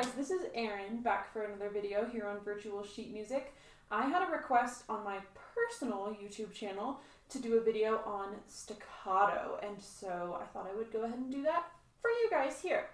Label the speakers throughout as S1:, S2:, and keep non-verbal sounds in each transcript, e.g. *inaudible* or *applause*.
S1: guys, this is Erin back for another video here on Virtual Sheet Music. I had a request on my personal YouTube channel to do a video on staccato, and so I thought I would go ahead and do that for you guys here.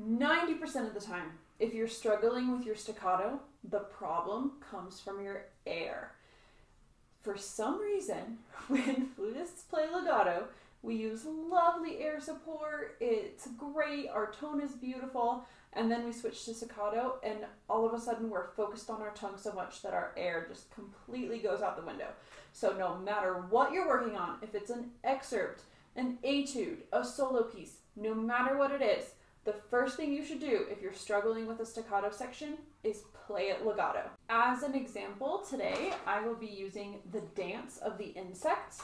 S1: 90% of the time, if you're struggling with your staccato, the problem comes from your air. For some reason, *laughs* when flutists play legato, we use lovely air support. It's great. Our tone is beautiful. And then we switch to staccato, and all of a sudden we're focused on our tongue so much that our air just completely goes out the window. So, no matter what you're working on, if it's an excerpt, an etude, a solo piece, no matter what it is, the first thing you should do if you're struggling with a staccato section is play it legato. As an example, today I will be using the Dance of the Insects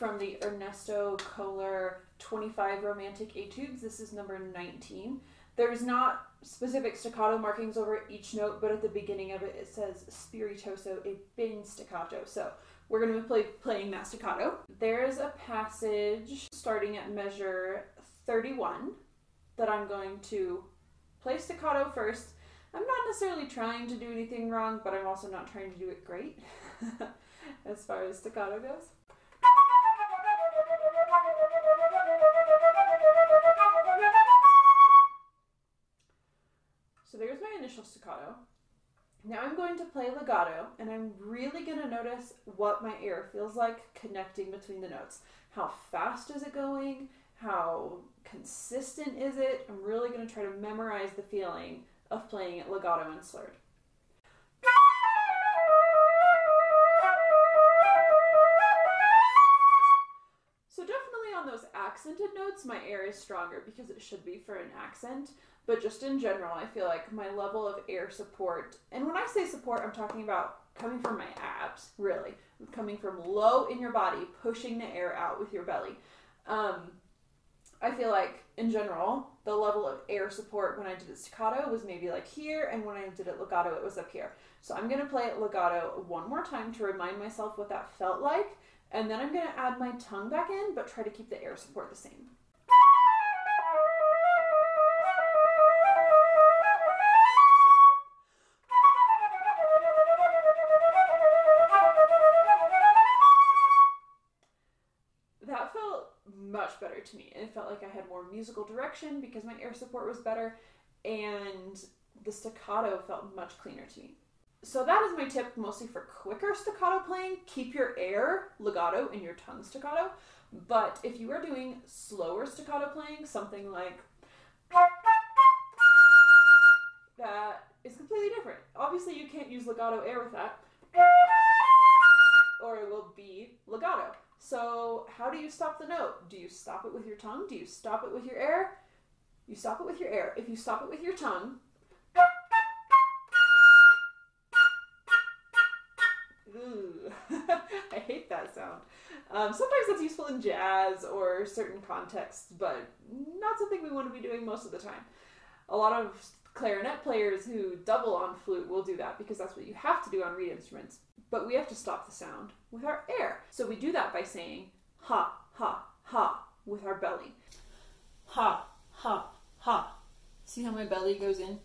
S1: from the Ernesto Kohler 25 Romantic Etudes. This is number 19. There's not specific staccato markings over each note, but at the beginning of it, it says spiritoso e ben staccato. So we're going to be play, playing that staccato. There's a passage starting at measure 31 that I'm going to play staccato first. I'm not necessarily trying to do anything wrong, but I'm also not trying to do it great *laughs* as far as staccato goes. Initial staccato. Now I'm going to play legato, and I'm really going to notice what my air feels like connecting between the notes. How fast is it going? How consistent is it? I'm really going to try to memorize the feeling of playing it legato and slurred. So definitely on those accented notes, my air is stronger because it should be for an accent. But just in general, I feel like my level of air support, and when I say support, I'm talking about coming from my abs, really. Coming from low in your body, pushing the air out with your belly. Um, I feel like in general, the level of air support when I did it staccato was maybe like here, and when I did it legato, it was up here. So I'm gonna play it legato one more time to remind myself what that felt like, and then I'm gonna add my tongue back in, but try to keep the air support the same. Musical direction because my air support was better, and the staccato felt much cleaner to me. So that is my tip mostly for quicker staccato playing. Keep your air legato in your tongue staccato. But if you are doing slower staccato playing, something like that is completely different. Obviously, you can't use legato air with that, So, how do you stop the note? Do you stop it with your tongue? Do you stop it with your air? You stop it with your air. If you stop it with your tongue, Ooh, *laughs* I hate that sound. Um, sometimes that's useful in jazz or certain contexts, but not something we want to be doing most of the time. A lot of clarinet players who double on flute will do that because that's what you have to do on reed instruments. But we have to stop the sound with our air. So we do that by saying ha, ha, ha with our belly. Ha, ha, ha. See how my belly goes in?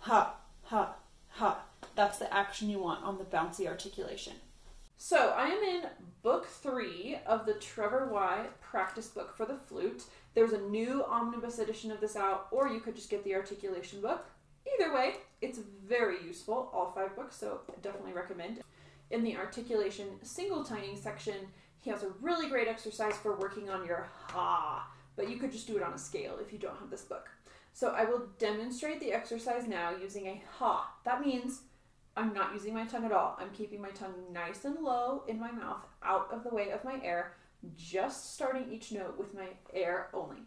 S1: Ha, ha, ha. That's the action you want on the bouncy articulation. So I am in book three of the Trevor Wye practice book for the flute. There's a new omnibus edition of this out, or you could just get the articulation book. Either way, it's very useful, all five books, so I definitely recommend. In the articulation single tonguing section, he has a really great exercise for working on your ha, but you could just do it on a scale if you don't have this book. So I will demonstrate the exercise now using a ha. That means I'm not using my tongue at all. I'm keeping my tongue nice and low in my mouth, out of the way of my air, just starting each note with my air only.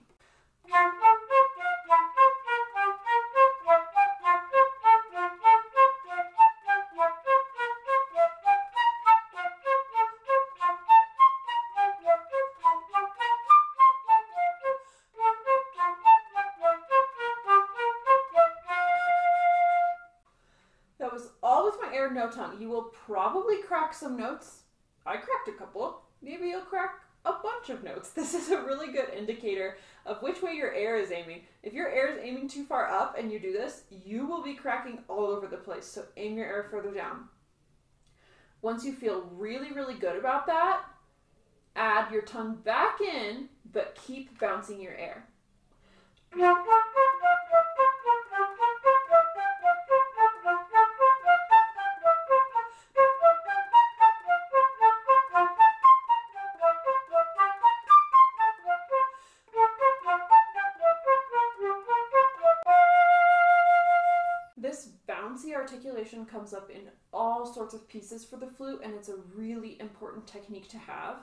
S1: No tongue. You will probably crack some notes. I cracked a couple. Maybe you'll crack a bunch of notes. *laughs* This is a really good indicator of which way your air is aiming. If your air is aiming too far up and you do this, you will be cracking all over the place. So aim your air further down. Once you feel really, really good about that, add your tongue back in, but keep bouncing your air. Comes up in all sorts of pieces for the flute, and it's a really important technique to have.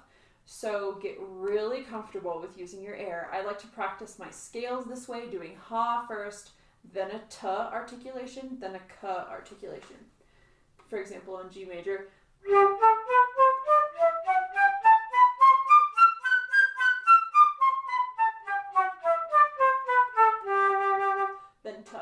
S1: So get really comfortable with using your air. I like to practice my scales this way, doing ha first, then a a t articulation, then a a k articulation. For example, in G major, then t.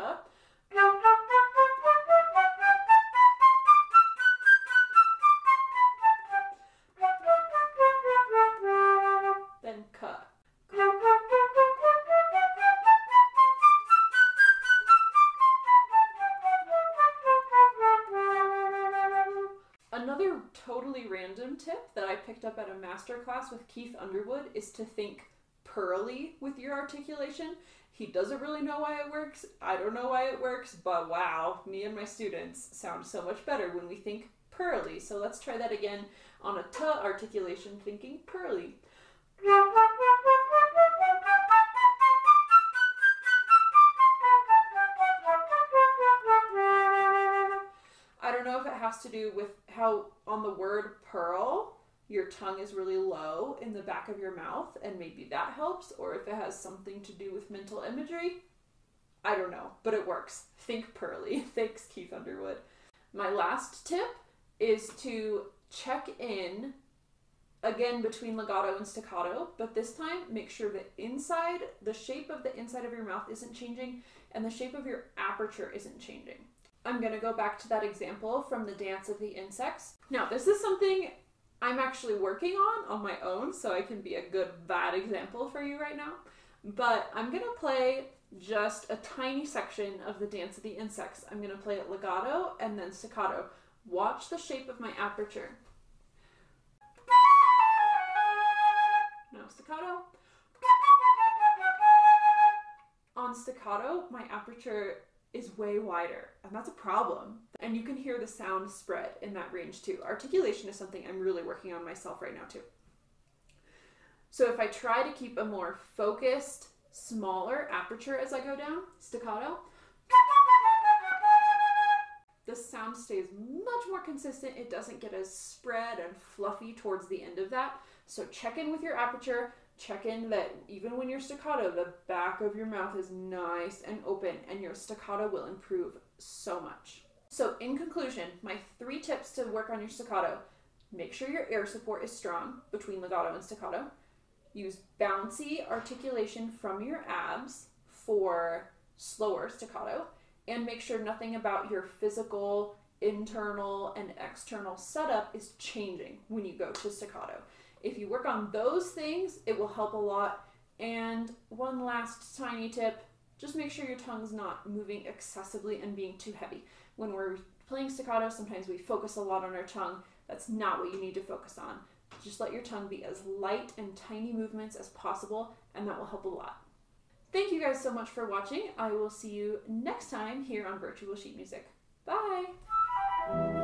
S1: Another totally random tip that I picked up at a master class with Keith Underwood is to think pearly with your articulation. He doesn't really know why it works. I don't know why it works, but wow, me and my students sound so much better when we think pearly. So let's try that again on a t articulation, thinking pearly. I don't know if it has to do with how on the word pearl your tongue is really low in the back of your mouth and maybe that helps or if it has something to do with mental imagery. I don't know, but it works. Think pearly. *laughs* Thanks Keith Underwood. My last tip is to check in again between legato and staccato, but this time make sure the inside, the shape of the inside of your mouth isn't changing and the shape of your aperture isn't changing. I'm going to go back to that example from the Dance of the Insects. Now, this is something I'm actually working on on my own, so I can be a good bad example for you right now. But I'm going to play just a tiny section of the Dance of the Insects. I'm going to play it legato and then staccato. Watch the shape of my aperture. Now staccato. On staccato, my aperture is way wider, and that's a problem. And you can hear the sound spread in that range too. Articulation is something I'm really working on myself right now too. So if I try to keep a more focused, smaller aperture as I go down, staccato, the sound stays much more consistent. It doesn't get as spread and fluffy towards the end of that. So check in with your aperture, check in that even when you're staccato, the back of your mouth is nice and open, and your staccato will improve so much. So, in conclusion, my three tips to work on your staccato make sure your air support is strong between legato and staccato, use bouncy articulation from your abs for slower staccato, and make sure nothing about your physical, internal, and external setup is changing when you go to staccato. If you work on those things, it will help a lot. And one last tiny tip just make sure your tongue's not moving excessively and being too heavy. When we're playing staccato, sometimes we focus a lot on our tongue. That's not what you need to focus on. Just let your tongue be as light and tiny movements as possible, and that will help a lot. Thank you guys so much for watching. I will see you next time here on Virtual Sheet Music. Bye!